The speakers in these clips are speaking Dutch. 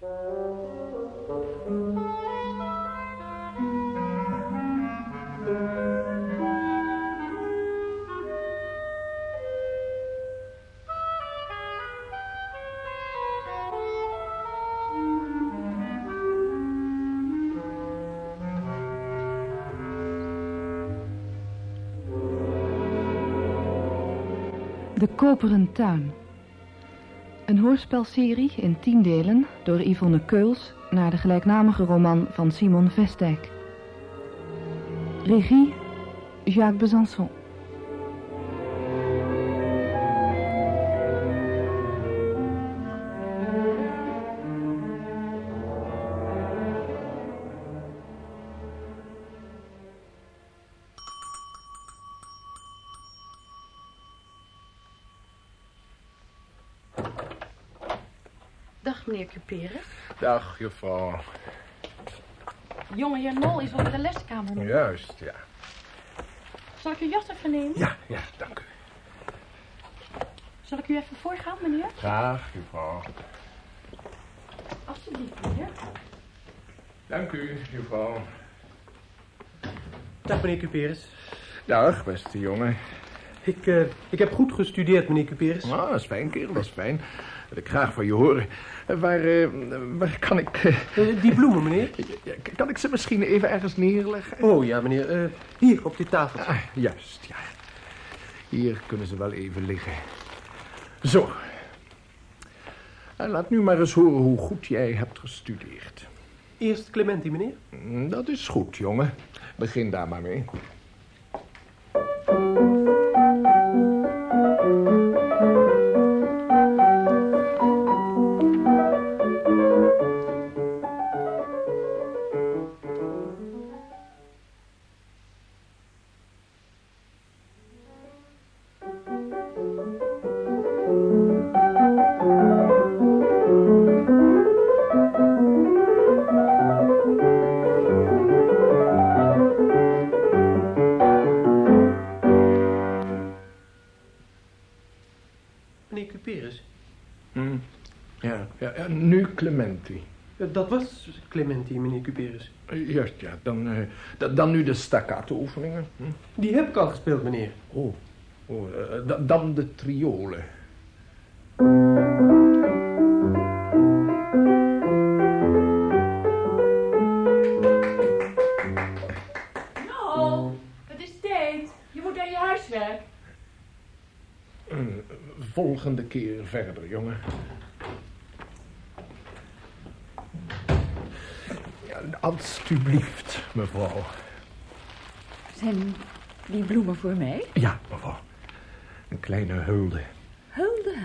De Koperen Tuin. Een hoorspelserie in tien delen door Yvonne Keuls naar de gelijknamige roman van Simon Vestijk. Regie Jacques Besançon. Dag, juffrouw. Jongeheer Nol is op de leskamer nu. Juist, ja. Zal ik uw jas even nemen? Ja, ja, dank u. Zal ik u even voorgaan, meneer? Graag, juffrouw. Alsjeblieft, meneer. Dank u, juffrouw. Dag, meneer Cuperus. Dag, beste jongen. Ik, eh, ik heb goed gestudeerd, meneer Cuperus. Nou, dat is fijn, kerel, dat is fijn. Dat ik graag van je horen. Waar, eh, waar kan ik... eh, Eh, die bloemen, meneer. kan ik ze misschien even ergens neerleggen? Oh ja, meneer. Hier, op dit tafeltje. Ah, juist, ja. Hier kunnen ze wel even liggen. Zo. En laat nu maar eens horen hoe goed jij hebt gestudeerd. Eerst Clementi, meneer. Mm, Dat is goed, jongen. Begin daar maar mee. Ja, nu Clementi. Dat was Clementi, meneer Cuperus. Eh, Juist, ja. Dan, eh, da- dan nu de staccato-oefeningen. Hm? Die heb ik al gespeeld, meneer. Oh, oh eh, da- dan de triolen. Nol, het is tijd. Je moet aan je huiswerk. Volgende keer verder, jongen. Ja, alsjeblieft, mevrouw. Zijn die bloemen voor mij? Ja, mevrouw. Een kleine hulde. Hulde.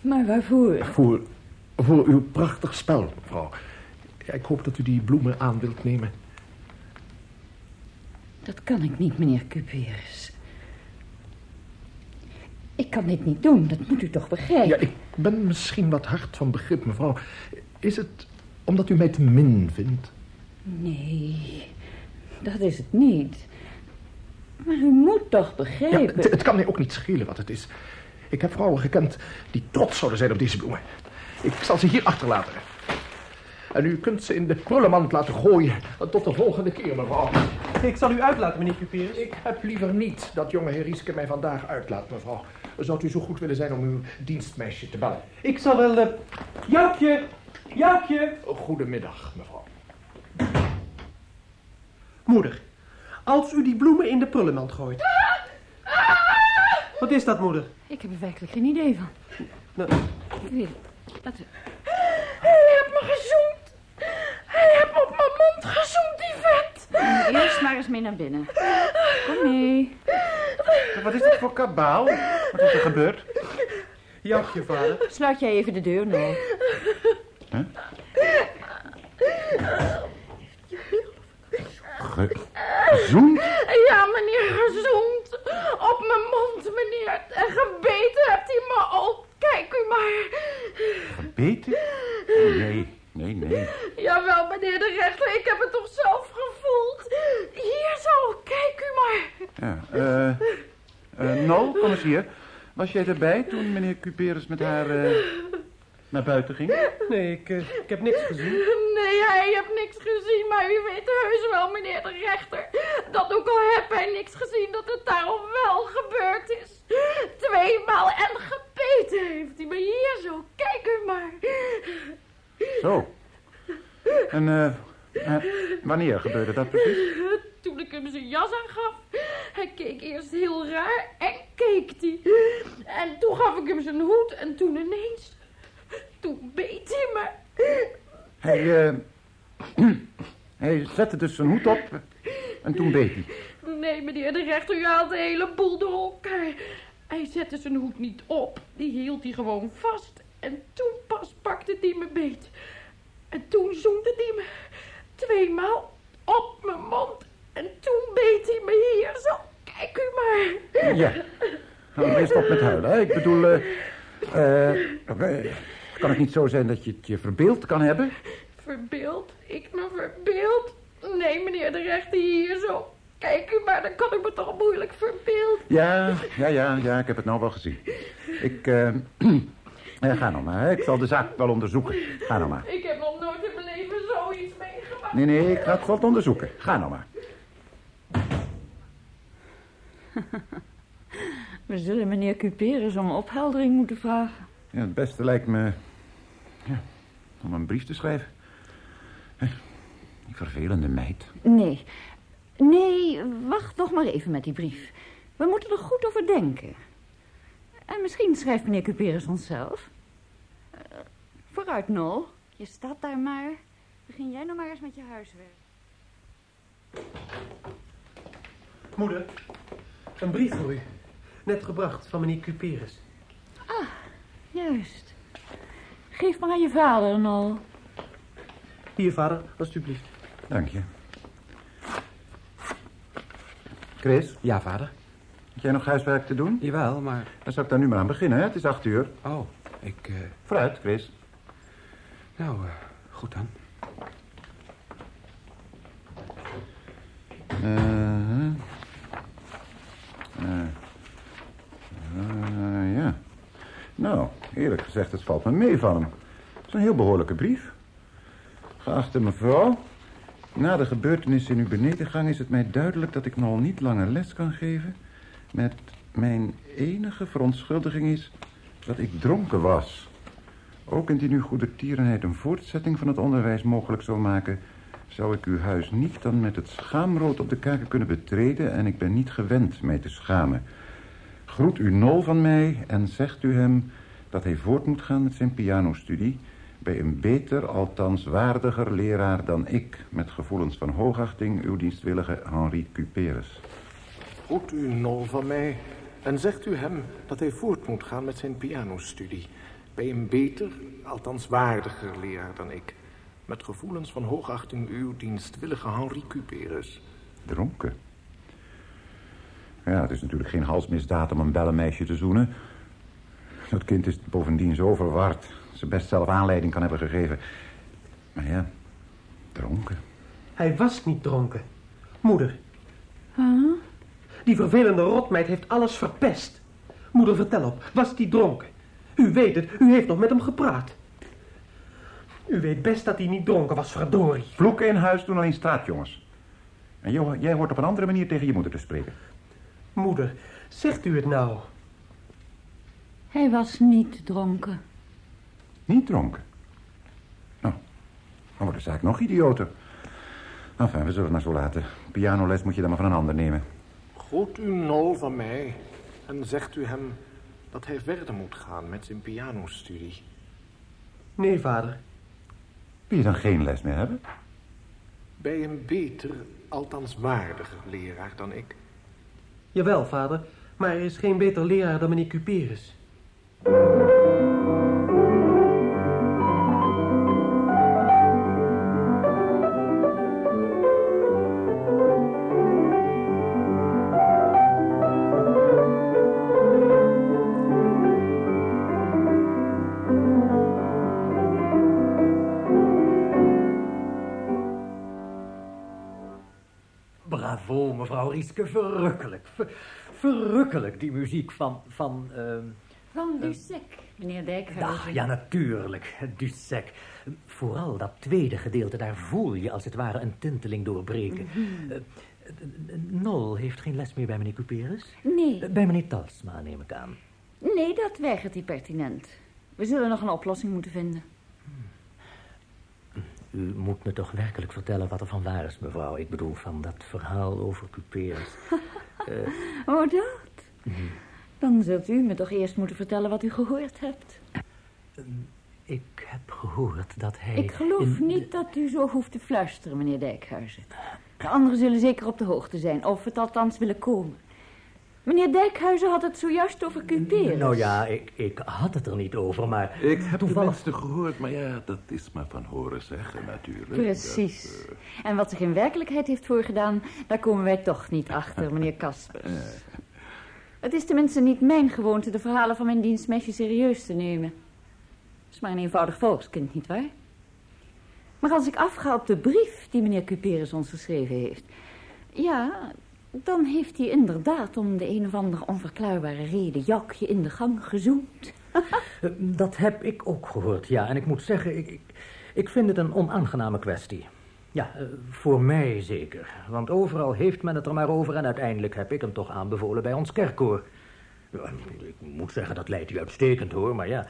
Maar waarvoor? Voor, voor uw prachtig spel, mevrouw. Ik hoop dat u die bloemen aan wilt nemen. Dat kan ik niet, meneer Cuperus. Ik kan dit niet doen, dat moet u toch begrijpen? Ja, ik ben misschien wat hard van begrip, mevrouw. Is het omdat u mij te min vindt? Nee, dat is het niet. Maar u moet toch Ja, begrijpen... het, het kan mij ook niet schelen wat het is. Ik heb vrouwen gekend die trots zouden zijn op deze bloemen. Ik zal ze hier achterlaten. En u kunt ze in de prullenmand laten gooien. Tot de volgende keer, mevrouw. Ik zal u uitlaten, meneer Cuperus. Ik heb liever niet dat jonge heer Rieske mij vandaag uitlaat, mevrouw. Zou u zo goed willen zijn om uw dienstmeisje te bellen? Ik zal wel... Joukje! Joukje! Goedemiddag, mevrouw. Moeder, als u die bloemen in de prullenmand gooit... Wat is dat, moeder? Ik heb er werkelijk geen idee van. Nou, Ik weet het. Dat... Hij heeft me gezoend. Hij heeft op mijn mond gezoend, die vet. Eerst maar eens mee naar binnen. Kom mee. Wat is dit voor kabaal? Wat is er gebeurd? Joukje, vader. Sluit jij even de deur, nou. Zoen? Ja, meneer, gezoend. Op mijn mond, meneer. En gebeten hebt hij me ook. Kijk u maar. Gebeten? Nee, nee, nee. Jawel, meneer de rechter, ik heb het toch zelf gevoeld. Hier zo, kijk u maar. Ja, eh... eh Nol, kom eens hier. Was jij erbij toen meneer Cuperus met haar... eh, naar buiten ging? Nee, ik, eh, ik heb niks gezien. Nee, hij heeft niks gezien, maar u weet heus wel, meneer de rechter, dat ook al heb hij niks gezien, dat het daarom wel gebeurd is. Tweemaal en gebeten heeft hij me hier zo. Kijk u maar. Zo. En eh, eh, wanneer gebeurde dat precies? Toen ik hem zijn jas aangaf. Hij keek eerst heel raar en keek hij. En toen gaf ik hem zijn hoed en toen ineens... Toen beet hij me. Hij, eh, hij zette dus zijn hoed op en toen beet hij. Nee, meneer de rechter, u haalt de hele boel door elkaar. Hij zette zijn hoed niet op. Die hield hij gewoon vast. En toen pas pakte hij me beet. En toen zoende hij me tweemaal op mijn mond. En toen beet hij me hier zo. Kijk u maar. Ja. Nou, eerst op met huilen. Hè? Ik bedoel, eh, eh, kan het niet zo zijn dat je het je verbeeld kan hebben? Verbeeld? Ik me verbeeld? Nee, meneer de rechter, hier zo. Kijk u maar, dan kan ik me toch moeilijk verbeelden. Ja, ja, ja, ja, ik heb het nou wel gezien. Ik, eh, ga nou maar, hè. ik zal de zaak wel onderzoeken. Ga nou maar. Ik heb nog nooit in mijn leven zoiets meegemaakt. Nee, nee, ik ga het wel onderzoeken. Ga nou maar. We zullen meneer Cuperus om opheldering moeten vragen. Ja, het beste lijkt me... Om een brief te schrijven. Die vervelende meid. Nee, nee, wacht nog maar even met die brief. We moeten er goed over denken. En misschien schrijft meneer Cuperus ons zelf. Eh, vooruit, Nol. Je staat daar maar. Begin jij nou maar eens met je huiswerk. Moeder, een brief voor u. Net gebracht van meneer Cuperus. Juist. Geef maar aan je vader, Nol. Hier, vader, alstublieft. Dank je. Chris, Ja, vader. heb jij nog huiswerk te doen? Jawel, maar... Dan zou ik daar nu maar aan beginnen, hè? Het is acht uur. Oh, ik... eh, Vooruit, Chris. nou, eh, goed dan. Eh, eh, eh, ja. Nou, eerlijk gezegd, het valt me mee van hem. Het is een heel behoorlijke brief. Geachte mevrouw, na de gebeurtenissen in uw benedengang is het mij duidelijk dat ik nog niet langer les kan geven. Met mijn enige verontschuldiging is dat ik dronken was. Ook indien uw goedertierenheid een voortzetting van het onderwijs mogelijk zou maken, zou ik uw huis niet dan met het schaamrood op de kaken kunnen betreden en ik ben niet gewend mij te schamen. Groet u Nol van mij en zegt u hem dat hij voort moet gaan met zijn pianostudie bij een beter, althans waardiger leraar dan ik, met gevoelens van hoogachting, uw dienstwillige Henri Cuperus. Groet u Nol van mij en zegt u hem dat hij voort moet gaan met zijn pianostudie. Bij een beter, althans waardiger leraar dan ik. Met gevoelens van hoogachting uw dienstwillige Henri Cuperus. Dronken? Ja, het is natuurlijk geen halsmisdaad om een bellenmeisje te zoenen. Dat kind is bovendien zo verward. Ze best zelf aanleiding kan hebben gegeven. Maar ja, dronken. Hij was niet dronken. Moeder, Huh? die vervelende rotmeid heeft alles verpest. Moeder, vertel op, was die dronken? U weet het, u heeft nog met hem gepraat. U weet best dat hij niet dronken was, verdorie. Vloeken in huis doen alleen straatjongens. En jij hoort op een andere manier tegen je moeder te spreken. Moeder, zegt u het nou? Hij was niet dronken. Niet dronken. Nou, dan wordt de zaak nog idioter. Enfin, we zullen het maar zo laten. Pianoles moet je dan maar van een ander nemen. Groet u Nol van mij en zegt u hem dat hij verder moet gaan met zijn pianostudie. Nee, vader. Wil je dan geen les meer hebben? Bij een beter, althans waardiger leraar dan ik. Jawel, vader, maar er is geen beter leraar dan meneer Cuperus. Rieske, verrukkelijk. Ver- verrukkelijk, die muziek van, van, ehm, Van Dusek, meneer Dijkhuizen. Ja, ja, natuurlijk. Dusek. Vooral dat tweede gedeelte, daar voel je als het ware een tinteling doorbreken. Eh, eh, Nol heeft geen les meer bij meneer Couperus? Nee, Bij meneer Talsma, neem ik aan. nee, dat weigert hij pertinent. We zullen nog een oplossing moeten vinden. U moet me toch werkelijk vertellen wat er van waar is, mevrouw. Ik bedoel, van dat verhaal over Couperus. Oh, dat? Dan zult u me toch eerst moeten vertellen wat u gehoord hebt. Ik heb gehoord dat hij... Ik geloof in- niet dat u zo hoeft te fluisteren, meneer Dijkhuizen. De anderen zullen zeker op de hoogte zijn, of het althans willen komen. Meneer Dijkhuizen had het zojuist over Cuperus. Nou ja, ik, ik had het er niet over, maar... Ik heb toevallig... tenminste gehoord, maar ja, dat is maar van horen zeggen natuurlijk. Precies. Dat, En wat zich in werkelijkheid heeft voorgedaan, daar komen wij toch niet achter, meneer Kaspers. Het is tenminste niet mijn gewoonte de verhalen van mijn dienstmeisje serieus te nemen. Het is maar een eenvoudig volkskind, nietwaar? Maar als ik afga op de brief die meneer Cuperus ons geschreven heeft... Ja, dan heeft hij inderdaad om de een of andere onverklaarbare reden Jakje in de gang gezoend. Eh, Dat heb ik ook gehoord, ja. En ik moet zeggen, ik, ik, ik vind het een onaangename kwestie. Ja, eh, voor mij zeker. Want overal heeft men het er maar over... en uiteindelijk heb ik hem toch aanbevolen bij ons kerkkoor. Ja, ik moet zeggen, dat leidt u uitstekend, hoor. Maar ja,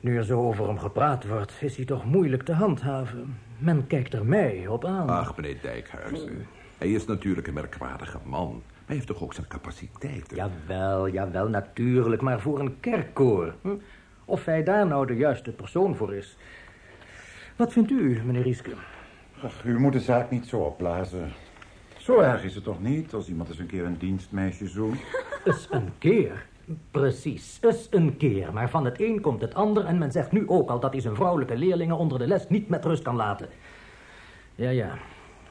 nu er zo over hem gepraat wordt... is hij toch moeilijk te handhaven. Men kijkt er mij op aan. Ach, meneer Dijkhuizen. Hij is natuurlijk een merkwaardige man. Maar hij heeft toch ook zijn capaciteiten? Jawel, jawel, natuurlijk. Maar voor een kerkkoor. Hm? Of hij daar nou de juiste persoon voor is. Wat vindt u, meneer Rieske? Ach, u moet de zaak niet zo opblazen. Zo erg is het toch niet als iemand eens een keer een dienstmeisje zoekt? Eens een keer. Precies, eens een keer. Maar van het een komt het ander en men zegt nu ook al dat hij zijn vrouwelijke leerlingen onder de les niet met rust kan laten. Ja, ja,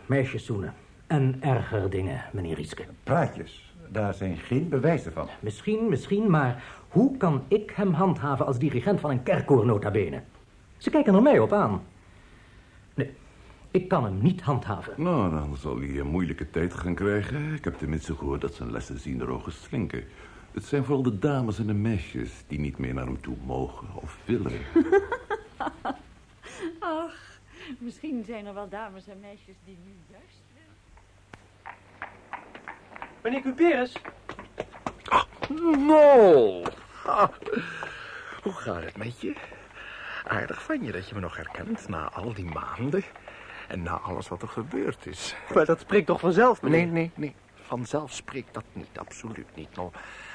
meisjes zoenen. En erger dingen, meneer Rieske. Praatjes, daar zijn geen bewijzen van. Misschien, misschien, maar hoe kan ik hem handhaven als dirigent van een kerkkoor nota bene? Ze kijken er mij op aan. Nee, ik kan hem niet handhaven. Nou, dan zal hij een moeilijke tijd gaan krijgen. Ik heb tenminste gehoord dat zijn lessen zien er ogen slinken. Het zijn vooral de dames en de meisjes die niet meer naar hem toe mogen of willen. Ach, misschien zijn er wel dames en meisjes die nu juist... Meneer Cuperus, Nol. Ah, Hoe gaat het met je? Aardig van je dat je me nog herkent na al die maanden. En na alles wat er gebeurd is. maar dat spreekt toch vanzelf, meneer? Nee, nee, nee. Vanzelf spreekt dat niet. Absoluut niet, Nol.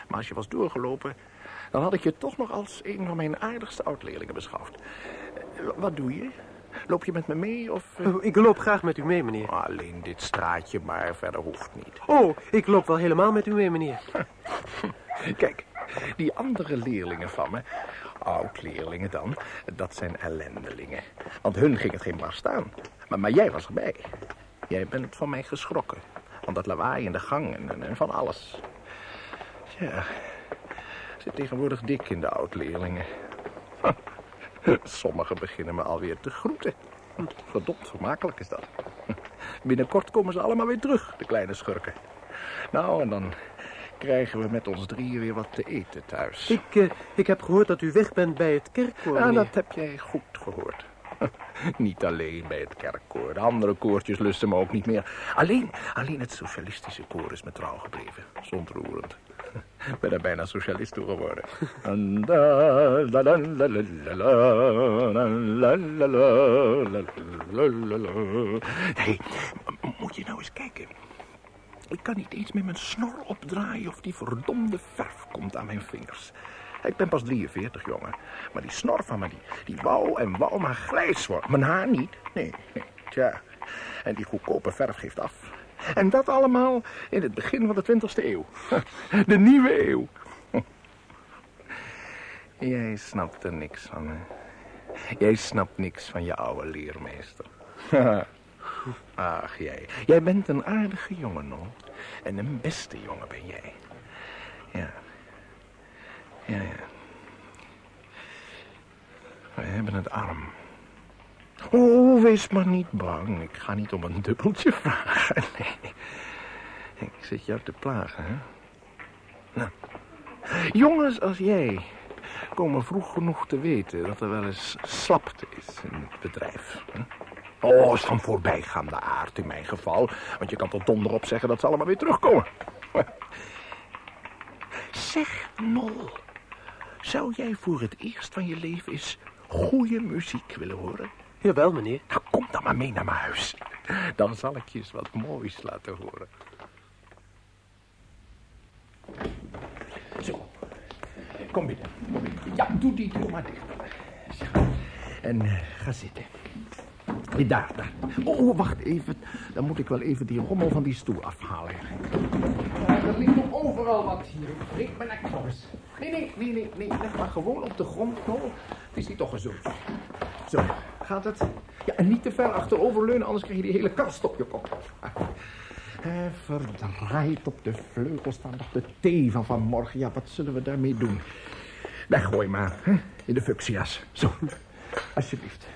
Maar als je was doorgelopen... dan had ik je toch nog als een van mijn aardigste oud-leerlingen beschouwd. Eh, Wat doe je? Loop je met me mee of... eh, Oh, Ik loop graag met u mee, meneer. Alleen dit straatje, maar verder hoeft niet. Oh, ik loop wel helemaal met u mee, meneer. Kijk, die andere leerlingen van me, oud-leerlingen dan, dat zijn ellendelingen. Want hun ging het geen bar staan. Maar, maar jij was erbij. Jij bent van mij geschrokken. Van dat lawaai in de gang en, en- en van alles. Ja, zit tegenwoordig dik in de oud-leerlingen. Sommigen beginnen me alweer te groeten. Verdomd vermakelijk is dat. Binnenkort komen ze allemaal weer terug, de kleine schurken. Nou, en dan krijgen we met ons drieën weer wat te eten thuis. Ik, eh, ik heb gehoord dat u weg bent bij het kerkkoor, Ja, meneer. dat heb jij goed gehoord. Niet alleen bij het kerkkoor. De andere koortjes lusten me ook niet meer. Alleen, alleen het socialistische koor is me trouw gebleven. Zontroerend. Ik ben er bijna socialist toe geworden. hey, moet je nou eens kijken. Ik kan niet eens met mijn snor opdraaien of die verdomde verf komt aan mijn vingers. Ik ben pas 43, jongen. Maar die snor van me, die, die wou en wou maar grijs worden. Mijn haar niet. Nee, nee. Tja. En die goedkope verf geeft af. En dat allemaal in het begin van de 20e eeuw. De nieuwe eeuw. Jij snapt er niks van, hè? Jij snapt niks van je oude leermeester. Ach, jij. Jij bent een aardige jongen, no. En een beste jongen ben jij. Ja. Ja, ja. We hebben het arm. Oh, wees maar niet bang. Ik ga niet om een dubbeltje vragen. Nee. Ik zit jou te plagen, hè? Nou. Jongens als jij komen vroeg genoeg te weten dat er wel eens slapte is in het bedrijf. Oh, is van voorbijgaande aard in mijn geval. Want je kan tot donder op zeggen dat ze allemaal weer terugkomen. Zeg, Nol. Zou jij voor het eerst van je leven eens goede muziek willen horen? Jawel, meneer. Nou, kom dan maar mee naar mijn huis. Dan zal ik je eens wat moois laten horen. Zo. Kom binnen. Kom binnen. Ja, doe die deur maar dicht. En eh, ga zitten. Daar, daar. Oh, wacht even. Dan moet ik wel even die rommel van die stoel afhalen. Er ligt nog overal wat hier. Mijn nek nog eens. Nee, nee, nee, nee, nee. Leg maar gewoon op de grond, Knol. Het is niet toch gezond. Zo, gaat het? Ja, en niet te ver achteroverleunen, anders krijg je die hele kast op je kop. Eh, verdraaid op de vleugel staan nog de thee van vanmorgen. Ja, wat zullen we daarmee doen? Weggooi maar, hè? in de fuchsia's. Zo, alsjeblieft.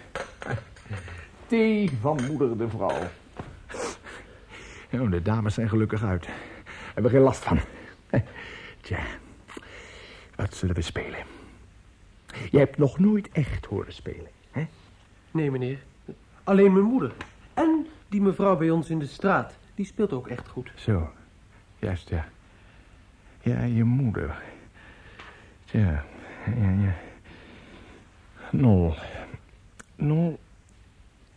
Thee van moeder de vrouw. Oh, de dames zijn gelukkig uit. Hebben geen last van. Tja, wat zullen we spelen? Je hebt nog nooit echt horen spelen? Nee, meneer. Alleen mijn moeder. En die mevrouw bij ons in de straat. Die speelt ook echt goed. Zo, juist, ja. Ja, je moeder. Tja, ja, ja. Nol. Nol,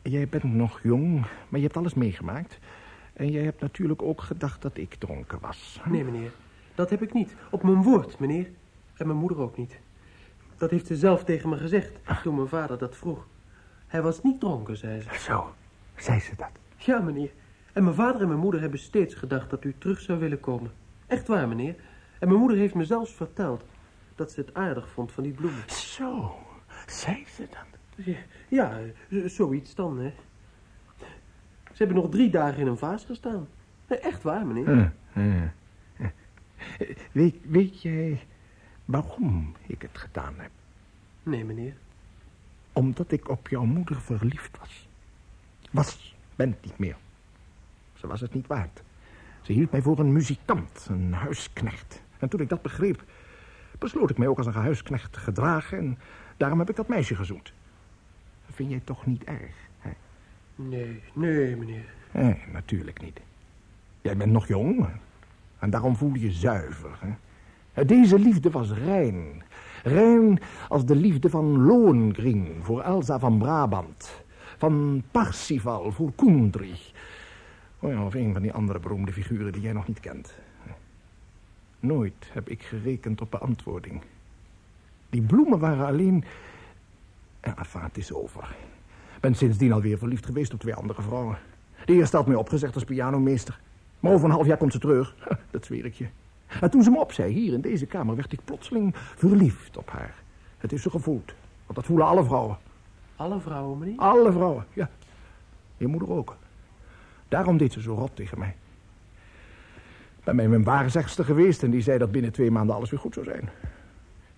jij bent nog jong, maar je hebt alles meegemaakt. En jij hebt natuurlijk ook gedacht dat ik dronken was. Nee, meneer. Dat heb ik niet. Op mijn woord, meneer. En mijn moeder ook niet. Dat heeft ze zelf tegen me gezegd toen mijn vader dat vroeg. Hij was niet dronken, zei ze. Zo, zei ze dat. Ja, meneer. En mijn vader en mijn moeder hebben steeds gedacht dat u terug zou willen komen. Echt waar, meneer. En mijn moeder heeft me zelfs verteld dat ze het aardig vond van die bloemen. Zo, zei ze dat? Ja, zoiets dan, hè. Ze hebben nog drie dagen in een vaas gestaan. Echt waar, meneer. Eh, eh. Weet, weet jij waarom ik het gedaan heb? Nee, meneer. Omdat ik op jouw moeder verliefd was. Was, ben het niet meer. Ze was het niet waard. Ze hield mij voor een muzikant, een huisknecht. En toen ik dat begreep, besloot ik mij ook als een huisknecht te gedragen... en daarom heb ik dat meisje gezoend. Dat vind jij toch niet erg, hè? Nee, nee, meneer. Nee, natuurlijk niet. Jij bent nog jong en daarom voel je je zuiver. Hè? Deze liefde was rein. Rein als de liefde van Lohengrin voor Elsa van Brabant. Van Parsifal voor Kundry. Oh ja, of een van die andere beroemde figuren die jij nog niet kent. Nooit heb ik gerekend op beantwoording. Die bloemen waren alleen... Ja, het is over. Ben sindsdien alweer verliefd geweest op twee andere vrouwen. De eerste had mij opgezegd als pianomeester. Maar over een half jaar komt ze terug. Dat zweer ik je. En toen ze me opzei, hier in deze kamer, werd ik plotseling verliefd op haar. Het is ze gevoeld. Want dat voelen alle vrouwen. Alle vrouwen, meneer? Alle vrouwen, ja. Je moeder ook. Daarom deed ze zo rot tegen mij. Ik ben bij mijn waarzegster geweest en die zei dat binnen twee maanden alles weer goed zou zijn.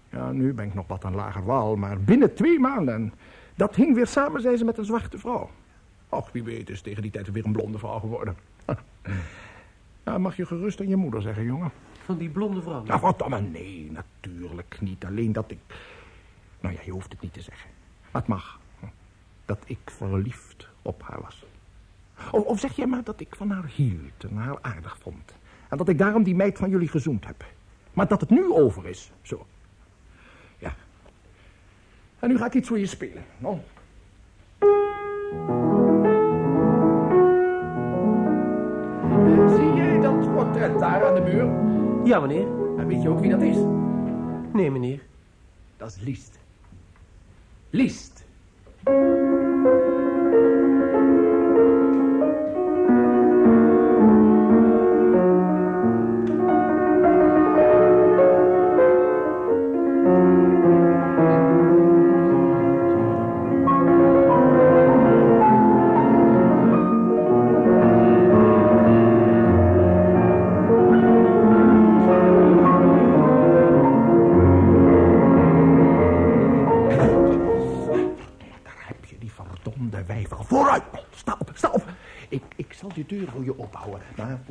Ja, nu ben ik nog wat aan lager wal, maar binnen twee maanden... en dat hing weer samen, zei ze, met een zwarte vrouw. Och, wie weet is tegen die tijd weer een blonde vrouw geworden. Ja, mag je gerust aan je moeder zeggen, jongen. Van die blonde vrouw? Nou, wat dan? Maar nee, natuurlijk niet. Alleen dat ik... Nou ja, je hoeft het niet te zeggen. Maar het mag. Dat ik verliefd op haar was. Of, of zeg jij maar dat ik van haar hield en haar aardig vond. En dat ik daarom die meid van jullie gezoend heb. Maar dat het nu over is, zo. Ja. En nu ga ik iets voor je spelen. Nou. Zie jij dat portret daar aan de muur? Ja, meneer. En weet je ook wie dat is? Nee, meneer. Dat is Liest. Liest.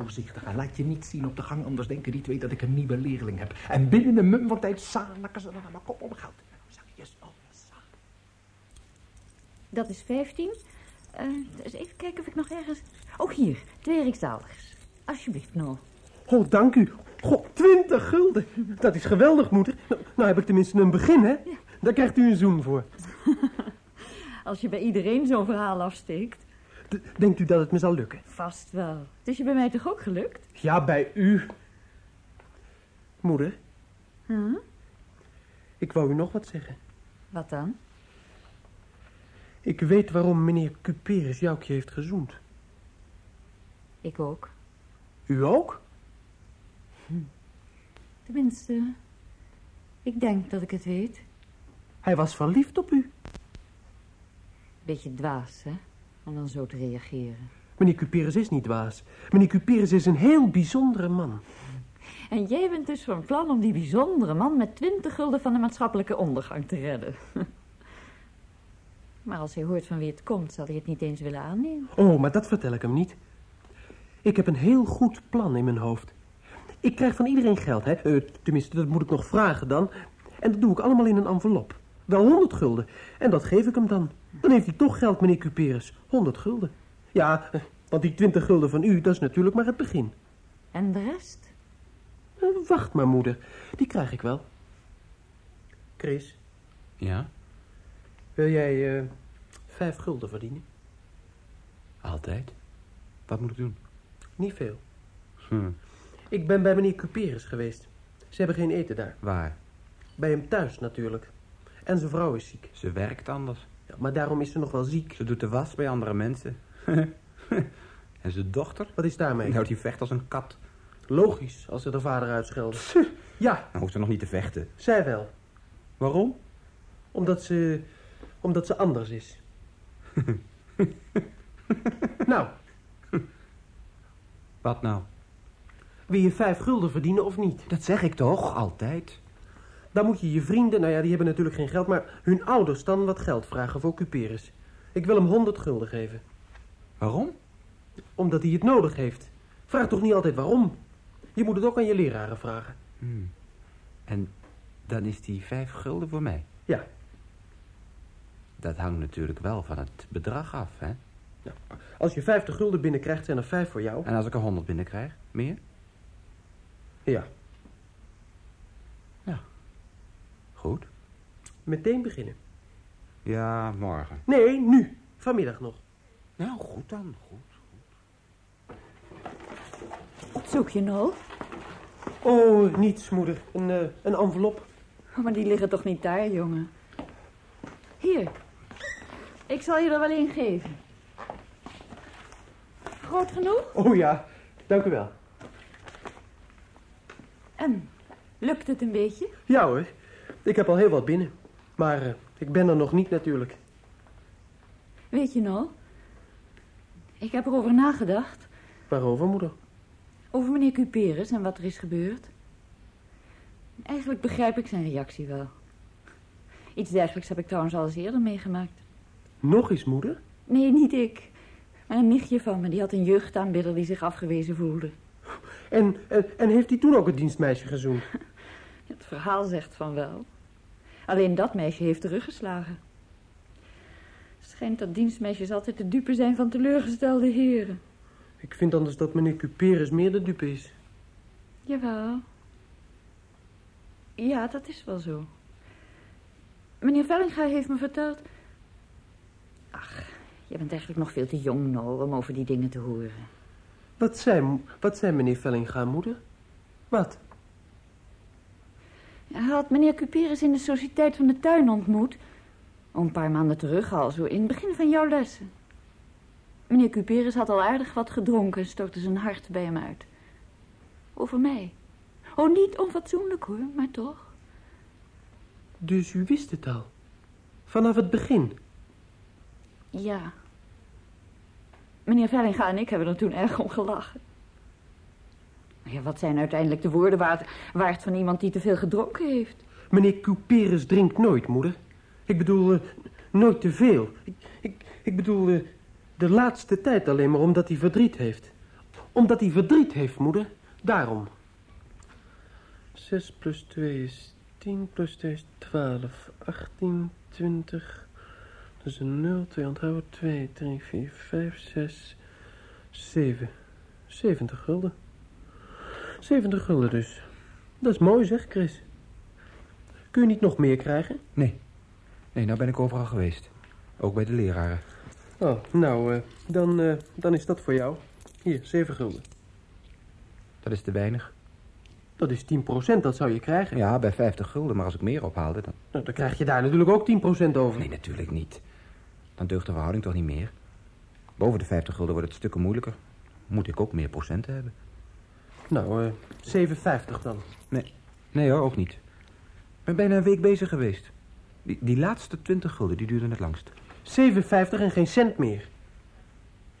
Maar voorzichtig, en laat je niet zien op de gang, anders denken die twee dat ik een nieuwe leerling heb. En binnen een mum van tijd zaligen ze dan aan mijn kop om geld. Oh, zak. Dat is 15. Eh, eens even kijken of ik nog ergens... Oh, hier. Twee Rijksdaalders. Alsjeblieft, Noel. Oh, dank u. Goh, 20 gulden. Dat is geweldig, moeder. Nou, nou heb ik tenminste een begin, hè? Daar krijgt u een zoen voor. Als je bij iedereen zo'n verhaal afsteekt. Denkt u dat het me zal lukken? Vast wel. Het is je bij mij toch ook gelukt? Ja, bij u. Moeder, Huh? ik wou u nog wat zeggen. Wat dan? Ik weet waarom meneer Cuperus Joukje heeft gezoend. Ik ook. U ook? Tenminste, ik denk dat ik het weet. Hij was verliefd op u. Beetje dwaas, hè? Om dan zo te reageren. Meneer Cuperus is niet dwaas. Meneer Cuperus is een heel bijzondere man. En jij bent dus van plan om die bijzondere man met twintig gulden van de maatschappelijke ondergang te redden. Maar als hij hoort van wie het komt, zal hij het niet eens willen aannemen. Oh, maar dat vertel ik hem niet. Ik heb een heel goed plan in mijn hoofd. Ik krijg van iedereen geld, hè? Eh, tenminste, dat moet ik nog vragen dan. En dat doe ik allemaal in een envelop. Wel 100 gulden. En dat geef ik hem dan. Dan heeft hij toch geld, meneer Cuperus. 100 gulden. Ja, eh, want die 20 gulden van u, dat is natuurlijk maar het begin. En de rest? Eh, Wacht maar, moeder. Die krijg ik wel. Chris, Ja, wil jij eh, vijf gulden verdienen? altijd. Wat moet ik doen? Niet veel. Hm, Ik ben bij meneer Cuperus geweest. Ze hebben geen eten daar. waar? Bij hem thuis natuurlijk. En zijn vrouw is ziek. Ze werkt anders. Ja, maar daarom is ze nog wel ziek. Ze doet de was bij andere mensen. en zijn dochter? Wat is daarmee? Nou, die vecht als een kat. Logisch, als ze de vader uitschelden. Ja, Dan hoeft ze nog niet te vechten. zij wel. Waarom? Omdat ze... Omdat ze anders is. nou, Wat nou? wil je vijf gulden verdienen of niet? Dat zeg ik toch, altijd. Dan moet je je vrienden, nou ja, die hebben natuurlijk geen geld... maar hun ouders dan wat geld vragen voor Cuperus. Ik wil hem honderd gulden geven. Waarom? Omdat hij het nodig heeft. Vraag toch niet altijd waarom? Je moet het ook aan je leraren vragen. Hm. En dan is die vijf gulden voor mij. Ja. Dat hangt natuurlijk wel van het bedrag af, hè? Als je vijftig gulden binnenkrijgt, zijn er vijf voor jou. En als ik er honderd binnenkrijg, meer? Ja, Goed. meteen beginnen. Ja, morgen. Nee, nu. Vanmiddag nog. Nou, goed dan, goed. Wat zoek je nou? Oh, niets, moeder. Een, eh, een envelop. Oh, maar die liggen toch niet daar, jongen? Hier. Ik zal je er wel een geven. Groot genoeg? Oh ja, dank u wel. En, lukt het een beetje? Ja hoor, ik heb al heel wat binnen. Maar eh, ik ben er nog niet natuurlijk. Weet je nou? Ik heb erover nagedacht. Waarover, moeder? Over meneer Cuperus en wat er is gebeurd. Eigenlijk begrijp ik zijn reactie wel. Iets dergelijks heb ik trouwens al eens eerder meegemaakt. Nog eens, moeder? Nee, niet ik. Maar een nichtje van me, die had een jeugdaanbidder die zich afgewezen voelde. En, en, en heeft hij toen ook het dienstmeisje gezoend? Het verhaal zegt van wel. Alleen dat meisje heeft teruggeslagen. Het schijnt dat dienstmeisjes altijd de dupe zijn van teleurgestelde heren. Ik vind anders dat meneer Cuperus meer de dupe is. Jawel. Ja, dat is wel zo. Meneer Vellinga heeft me verteld... Ach, je bent eigenlijk nog veel te jong, Noel, om over die dingen te horen. Wat zei, wat zei meneer Vellinga, moeder? Wat? Hij had meneer Cuperus in de Sociëteit van de Tuin ontmoet. Een paar maanden terug al, zo in het begin van jouw lessen. Meneer Cuperus had al aardig wat gedronken en stortte zijn hart bij hem uit. Over mij. Oh, niet onfatsoenlijk hoor, maar toch. Dus u wist het al? Vanaf het begin? Ja. Meneer Vellinga en ik hebben er toen erg om gelachen. Ja, wat zijn uiteindelijk de woorden waard, van iemand die te veel gedronken heeft? Meneer Cuperus drinkt nooit, moeder. Ik bedoel, eh, nooit te veel. Ik, ik, bedoel, eh, De laatste tijd alleen maar omdat hij verdriet heeft. Omdat hij verdriet heeft, moeder. Daarom. 6 plus 2 is 10, plus 2 is 12. 18, 20. Dat is een 0, 2 onthouden. 2, 3, 4, 5, 6, 7. 70 gulden. 70 gulden dus. Dat is mooi zeg, Chris. Kun je niet nog meer krijgen? Nee. Nee, nou ben ik overal geweest. Ook bij de leraren. Oh, nou, eh, dan, eh, dan is dat voor jou. Hier, 7 gulden. Dat is te weinig. Dat is 10%, dat zou je krijgen. Ja, bij 50 gulden, maar als ik meer ophaalde, dan... Nou, dan krijg je daar natuurlijk ook 10% over. Nee, natuurlijk niet. Dan deugt de verhouding toch niet meer. Boven de 50 gulden wordt het stukken moeilijker. Moet ik ook meer procenten hebben. Nou, eh 7,50 dan. Nee. Nee hoor, ook niet. Ik ben bijna een week bezig geweest. Die, die laatste 20 gulden, die duurden het langst. 7,50 en geen cent meer.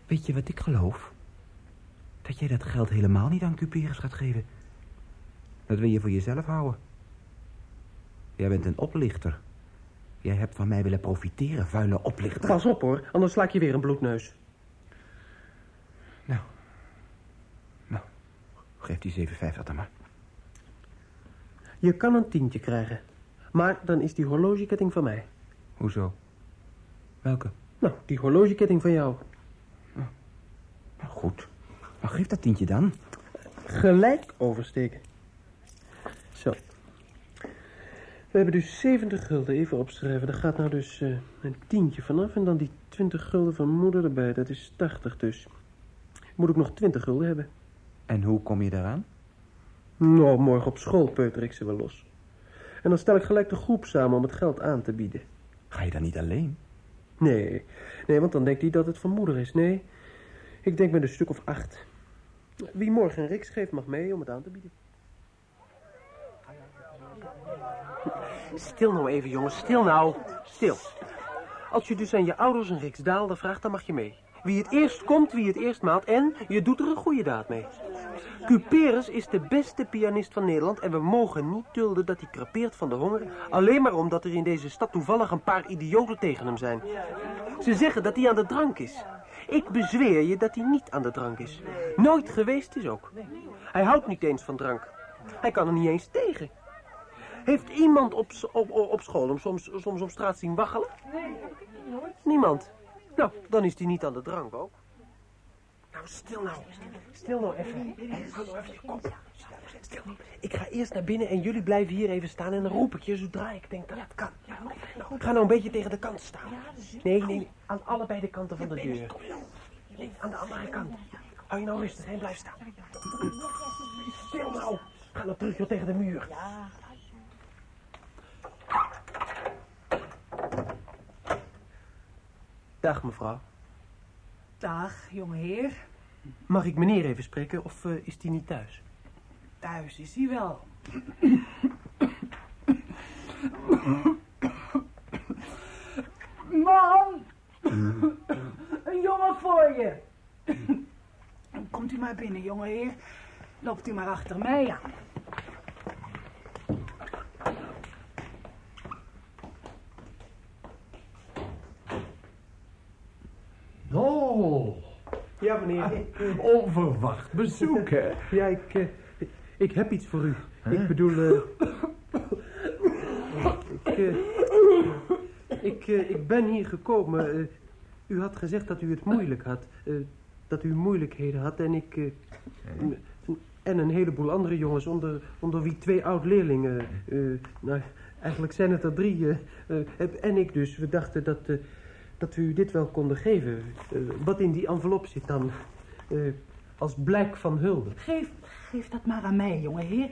Weet je wat ik geloof? Dat jij dat geld helemaal niet aan Cuperus gaat geven. Dat wil je voor jezelf houden. Jij bent een oplichter. Jij hebt van mij willen profiteren, vuile oplichter. Pas op hoor, anders sla ik je weer een bloedneus. Nou. Nou. Geef die 7,50 dan maar. Je kan een tientje krijgen. Maar dan is die horlogeketting van mij. Hoezo? Welke? Nou, die horlogeketting van jou. Nou, goed. Maar geef dat tientje dan. Gelijk oversteken. Zo. We hebben dus 70 gulden, even opschrijven. Daar gaat nou dus eh, een tientje vanaf en dan die 20 gulden van moeder erbij. Dat is 80 dus. Moet ik nog 20 gulden hebben? En hoe kom je daaraan? Nou, morgen op school peuter ik ze wel los. En dan stel ik gelijk de groep samen om het geld aan te bieden. Ga je dan niet alleen? Nee, nee, want dan denkt hij dat het van moeder is. Nee, ik denk met een stuk of acht. Wie morgen een riks geeft mag mee om het aan te bieden. Stil nou even, jongens. Stil nou. Stil. Als je dus aan je ouders een riksdaalder vraagt, dan mag je mee. Wie het eerst komt, wie het eerst maalt. En je doet er een goede daad mee. Cuperus is de beste pianist van Nederland en we mogen niet dulden dat hij krapeert van de honger. Alleen maar omdat er in deze stad toevallig een paar idioten tegen hem zijn. Ze zeggen dat hij aan de drank is. Ik bezweer je dat hij niet aan de drank is. Nooit geweest is ook. Hij houdt niet eens van drank. Hij kan er niet eens tegen. Heeft iemand op, op op school hem soms, soms op straat zien waggelen? Niemand. Nou, dan is hij niet aan de drank ook. Nou, stil nou. Stil nou even. Hou nou even je kop. Stil. Ik ga eerst naar binnen en jullie blijven hier even staan en dan roep ik je zodra ik denk dat het kan. Nou, ga nou een beetje tegen de kant staan. Nee, nee, aan allebei de kanten van de deur. Nee, aan de andere kant. Hou je nou rustig en blijf staan. Stil nou. Ga nou terug joh, tegen de muur. Dag mevrouw. Dag, jongeheer. Mag ik meneer even spreken of eh, is die niet thuis? Thuis is hij wel. Man! Een jongen voor je. Komt u maar binnen, jongeheer. Loopt u maar achter mij aan. Oh, Ja, meneer. onverwacht bezoek, hè? Ja, ik, eh, ik heb iets voor u. Ik bedoel, eh, ik, eh, ik, ik ben hier gekomen. u had gezegd dat u het moeilijk had. dat u moeilijkheden had en ik... en een heleboel andere jongens, onder, onder wie twee oud-leerlingen. nou, eigenlijk zijn het er drie. en ik dus. We dachten dat, dat we u dit wel konden geven. Eh, wat in die envelop zit dan. eh, als blijk van hulde. Geef, geef dat maar aan mij, jongeheer.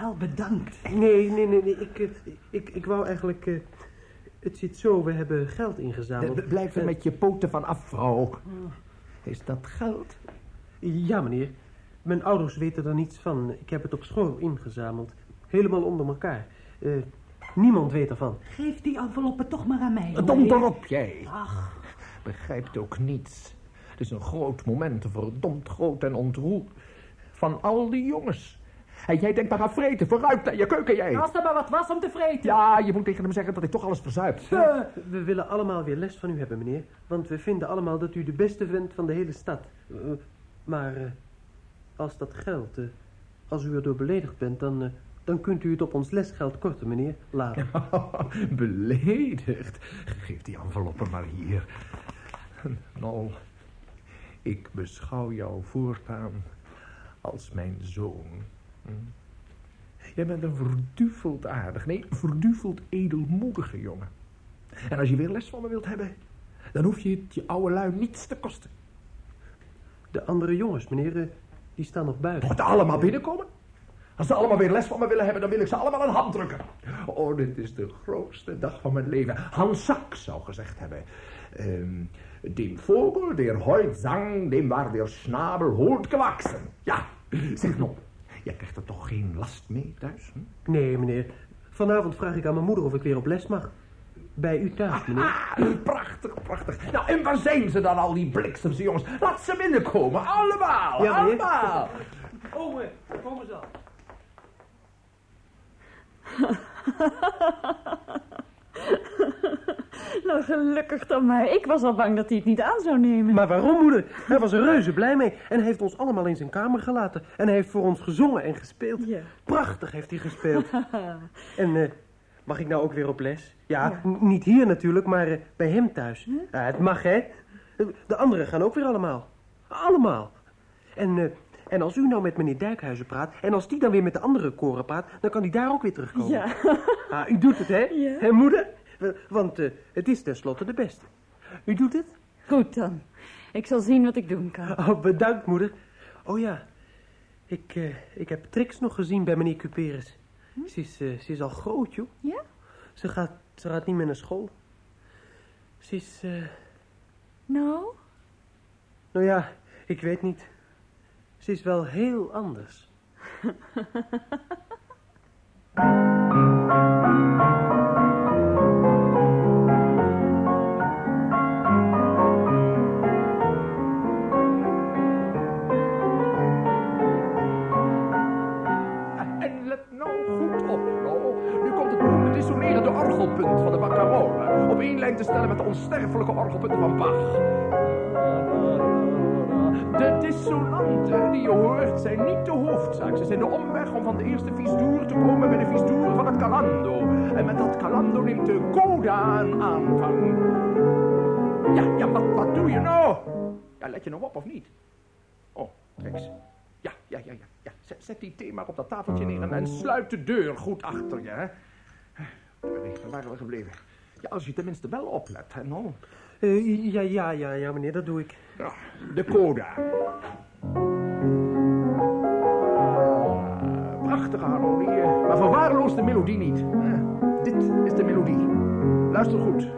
Wel bedankt. Nee, nee, nee, nee. Ik, ik, ik wou eigenlijk... eh, het zit zo, we hebben geld ingezameld. Blijf er met je poten van af, vrouw. Is dat geld? Ja, meneer. Mijn ouders weten er niets van. Ik heb het op school ingezameld. Helemaal onder elkaar. Niemand weet ervan. Geef die enveloppen toch maar aan mij, Dom erop, jij. Ach, Begrijpt ook niets. Het is een groot moment, verdomd groot en ontroerd. Van al die jongens. En jij denkt maar aan vreten. Vooruit naar je keuken, jij. Als er maar wat was om te vreten. Ja, je moet tegen hem zeggen dat hij toch alles verzuipt. Eh, We willen allemaal weer les van u hebben, meneer. Want we vinden allemaal dat u de beste bent van de hele stad. Eh, maar eh, als dat geldt, als u erdoor beledigd bent, dan, dan kunt u het op ons lesgeld korten, meneer. Later. Beledigd. Geef die enveloppen maar hier. Nou, ik beschouw jou voortaan als mijn zoon. Hm? Jij bent een verduveld aardig, nee, verduveld edelmoedige jongen. En als je weer les van me wilt hebben, dan hoef je het je oude lui niets te kosten. De andere jongens, meneer, eh, die staan nog buiten. Moeten allemaal binnenkomen? Als ze allemaal weer les van me willen hebben, dan wil ik ze allemaal een hand drukken. Oh, dit is de grootste dag van mijn leven. Hans Sak zou gezegd hebben. Ehm, dem Vogel, der heute zang, dem war der Schnabel holt gewachsen. Ja, zeg nou, jij krijgt er toch geen last mee thuis? Hm? Nee, meneer. Vanavond vraag ik aan mijn moeder of ik weer op les mag. Bij u thuis, meneer. Ah, prachtig, prachtig. Nou, en waar zijn ze dan, al die bliksemse jongens? Laat ze binnenkomen, allemaal, Ja, meneer. allemaal. Komen, komen ze al. Nou, gelukkig dan maar. Ik was al bang dat hij het niet aan zou nemen. Maar waarom, moeder? Hij was er reuze blij mee. En hij heeft ons allemaal in zijn kamer gelaten. En hij heeft voor ons gezongen en gespeeld. Ja. Prachtig heeft hij gespeeld. en eh, mag ik nou ook weer op les? Ja, niet hier natuurlijk, maar eh, bij hem thuis. Ja, het mag, hè? De anderen gaan ook weer allemaal. Allemaal. En, eh, en als u nou met meneer Dijkhuizen praat... en als die dan weer met de andere koren praat... dan kan hij daar ook weer terugkomen. Ja. Ah, u doet het, hè? Ja. Hè, moeder? Want eh, het is tenslotte de beste. U doet het? Goed dan. Ik zal zien wat ik doen kan. Oh, bedankt, moeder. Oh ja, ik, eh, ik heb Trix nog gezien bij meneer Cuperus. Ze, is, eh, ze is al groot, joh. Ja? Ze gaat, ze gaat niet meer naar school. Ze is, eh, Nou? nou ja, ik weet niet. Ze is wel heel anders. En let nou goed op, nou. Nu komt het beroemde dissonerende orgelpunt van de Baccarone op één lijn te stellen met de onsterfelijke orgelpunten van Bach. De dissonanten die je hoort zijn niet de hoofdzaak. Ze zijn de omweg om van de eerste visdoer te komen bij de visdoer van het calando. En met dat calando neemt de coda een aanvang. Ja, ja, wat, wat doe je nou? Ja, let je nog op of niet? Oh, Trix. Ja, ja, ja, ja. ja. Zet, zet die thee maar op dat tafeltje neer en, sluit de deur goed achter je, hè. Waar waren we gebleven? Ja, als je tenminste wel oplet, hè, nou. Eh, ja, ja, ja, ja, meneer, dat doe ik. Ja, de coda. Ah, Prachtige harmonieën, maar verwaarloos de melodie niet. Eh, dit is de melodie. Luister goed.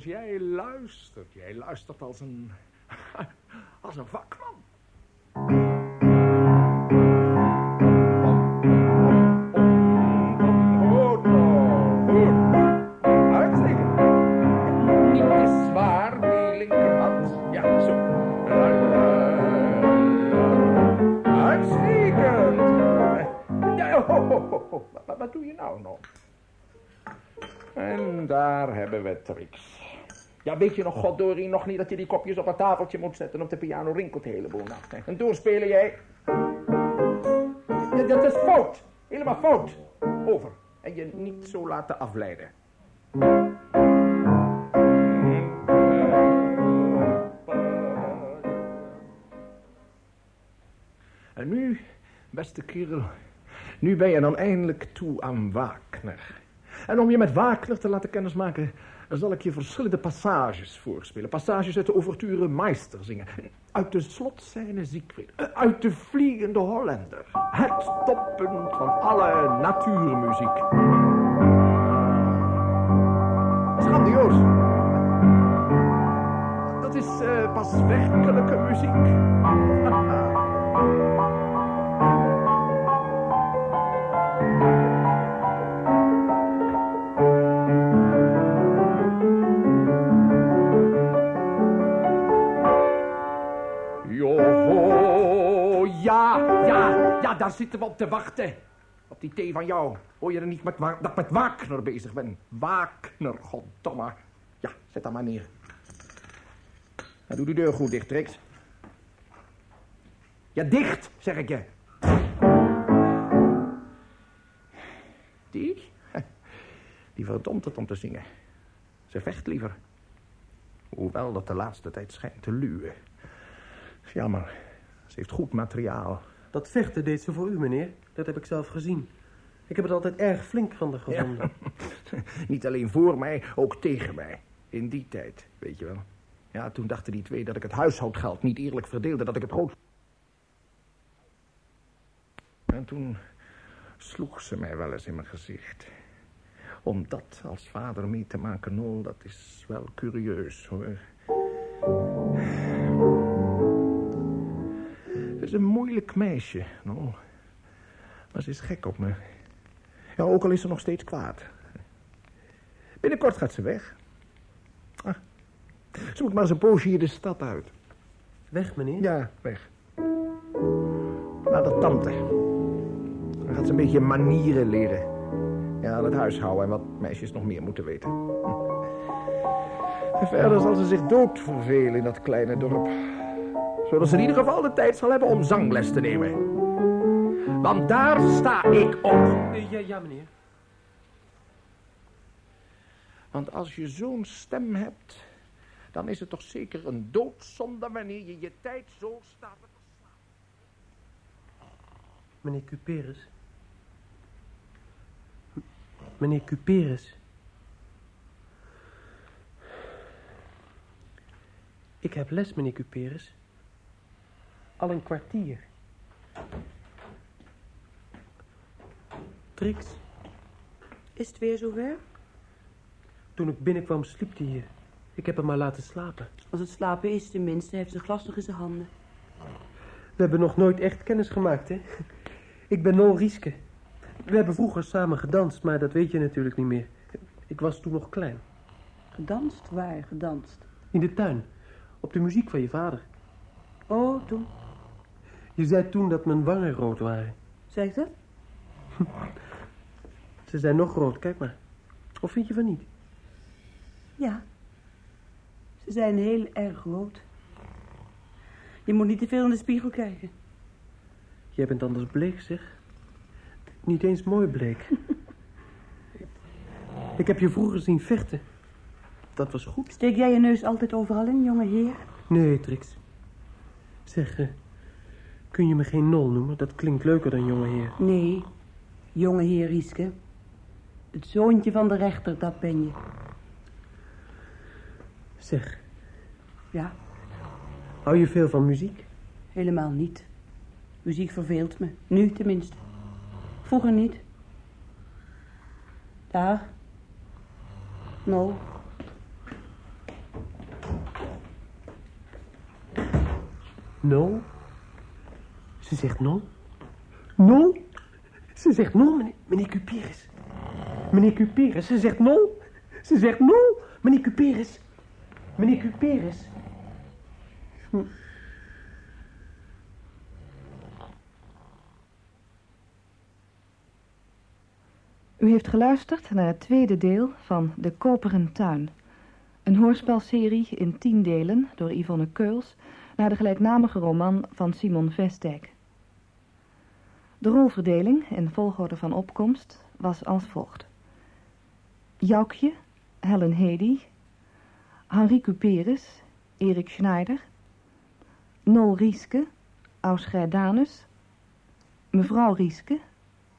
Zoals jij luistert. Jij luistert als een... als een vakman. Uitstekend. Niet te zwaar, die linkerhand. Ja, zo. Ho, ho. Wat, doe je nou nog? En daar hebben we Trix. Ja, weet je nog, Goddorie, nog niet dat je die kopjes op het tafeltje moet zetten op de piano rinkelt de hele boel nacht. hè? En doorspelen jij. Ja, dat is fout. Helemaal fout. Over. En je niet zo laten afleiden. En nu, beste kerel, nu ben je dan eindelijk toe aan Wagner. En om je met Wagner te laten kennismaken, zal ik je verschillende passages voorspelen. Passages uit de ouverture Meister zingen. Uit de slotscène Siegfried. Eh, Uit de Vliegende Hollander. Het toppunt van alle natuurmuziek. Grandioos. Dat is eh, pas werkelijke muziek. Ja, daar zitten we op te wachten. Op die thee van jou. Hoor je er niet met, dat ik met Wagner bezig ben? Wagner, goddomme. Ja, zet dat maar neer. Nou, doe die deur goed dicht, Trix. Ja, dicht, zeg ik je. Die? Die verdomt het om te zingen. Ze vecht liever. Hoewel dat de laatste tijd schijnt te luwen. Jammer. Ze heeft goed materiaal. Dat vechten deed ze voor u, meneer. Dat heb ik zelf gezien. Ik heb het altijd erg flink van de gevonden. Ja. Niet alleen voor mij, ook tegen mij. In die tijd, weet je wel. Ja, toen dachten die twee dat ik het huishoudgeld niet eerlijk verdeelde, dat ik het rood... En toen sloeg ze mij wel eens in mijn gezicht. Om dat als vader mee te maken, Nol, dat is wel curieus, hoor. Is een moeilijk meisje, Nol. Maar ze is gek op me. Ja, ook al is ze nog steeds kwaad. Binnenkort gaat ze weg. Ah, ze moet maar eens een poosje hier de stad uit. Weg, meneer? Ja, weg. Naar de tante. Dan gaat ze een beetje manieren leren. Ja, aan het huishouden en wat meisjes nog meer moeten weten. En verder zal ze zich dood vervelen in dat kleine dorp. Zodat ze in ieder geval de tijd zal hebben om zangles te nemen. Want daar sta ik op. Ja, ja, meneer. Want als je zo'n stem hebt, dan is het toch zeker een doodzonde wanneer je je tijd zo staat te Meneer Cuperus. Meneer Cuperus. Ik heb les, meneer Cuperus. Al een kwartier. Trix. Is het weer zover? Toen ik binnenkwam sliep hij hier. Ik heb hem maar laten slapen. Als het slapen is, tenminste, heeft zijn glas nog in zijn handen. We hebben nog nooit echt kennis gemaakt, hè? Ik ben Nol Rieske. We hebben vroeger samen gedanst, maar dat weet je natuurlijk niet meer. Ik was toen nog klein. Gedanst? Waar gedanst? In de tuin. Op de muziek van je vader. Oh, toen. Je zei toen dat mijn wangen rood waren. Zeg dat? Ze zijn nog rood, kijk maar. Of vind je van niet? Ja. Ze zijn heel erg rood. Je moet niet te veel in de spiegel kijken. Jij bent anders bleek, zeg. Niet eens mooi bleek. Ik heb je vroeger zien vechten. Dat was goed. Steek jij je neus altijd overal in, jonge heer? Nee, Trix. Zeg, uh, kun je me geen nol noemen? Dat klinkt leuker dan jonge heer. Nee, jonge heer Rieske. Het zoontje van de rechter, dat ben je. Zeg. Ja? Hou je veel van muziek? Helemaal niet. Muziek verveelt me. Nu tenminste. Vroeger niet. Daar. No. No? Ze zegt no? No? Ze zegt no, meneer, meneer Cuperus. Meneer Cuperus, ze zegt no. Ze zegt no, meneer Cuperus. Meneer Cuperus. Hm. U heeft geluisterd naar het tweede deel van De Koperen Tuin. Een hoorspelserie in tien delen door Yvonne Keuls... naar de gelijknamige roman van Simon Vestek. De rolverdeling in volgorde van opkomst was als volgt. Joukje, Helen Hedy, Henri Cuperus, Erik Schneider... Nol Rieske, Ausger Danus... mevrouw Rieske,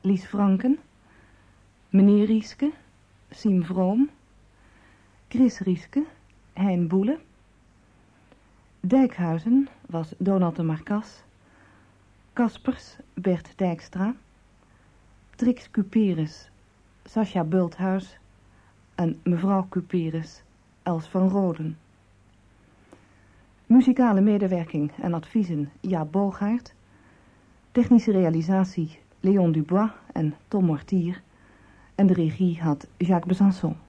Lies Franken... Meneer Rieske, Siem Vroom, Chris Rieske, Hein Boele. Dijkhuizen was Donald de Marcas. Kaspers, Bert Dijkstra. Trix Cuperus, Sascha Bulthuis. En mevrouw Cuperus, Els van Roden. Muzikale medewerking en adviezen Ja Bogaert. Technische realisatie Leon Dubois en Tom Mortier. En de regie had Jacques Besançon.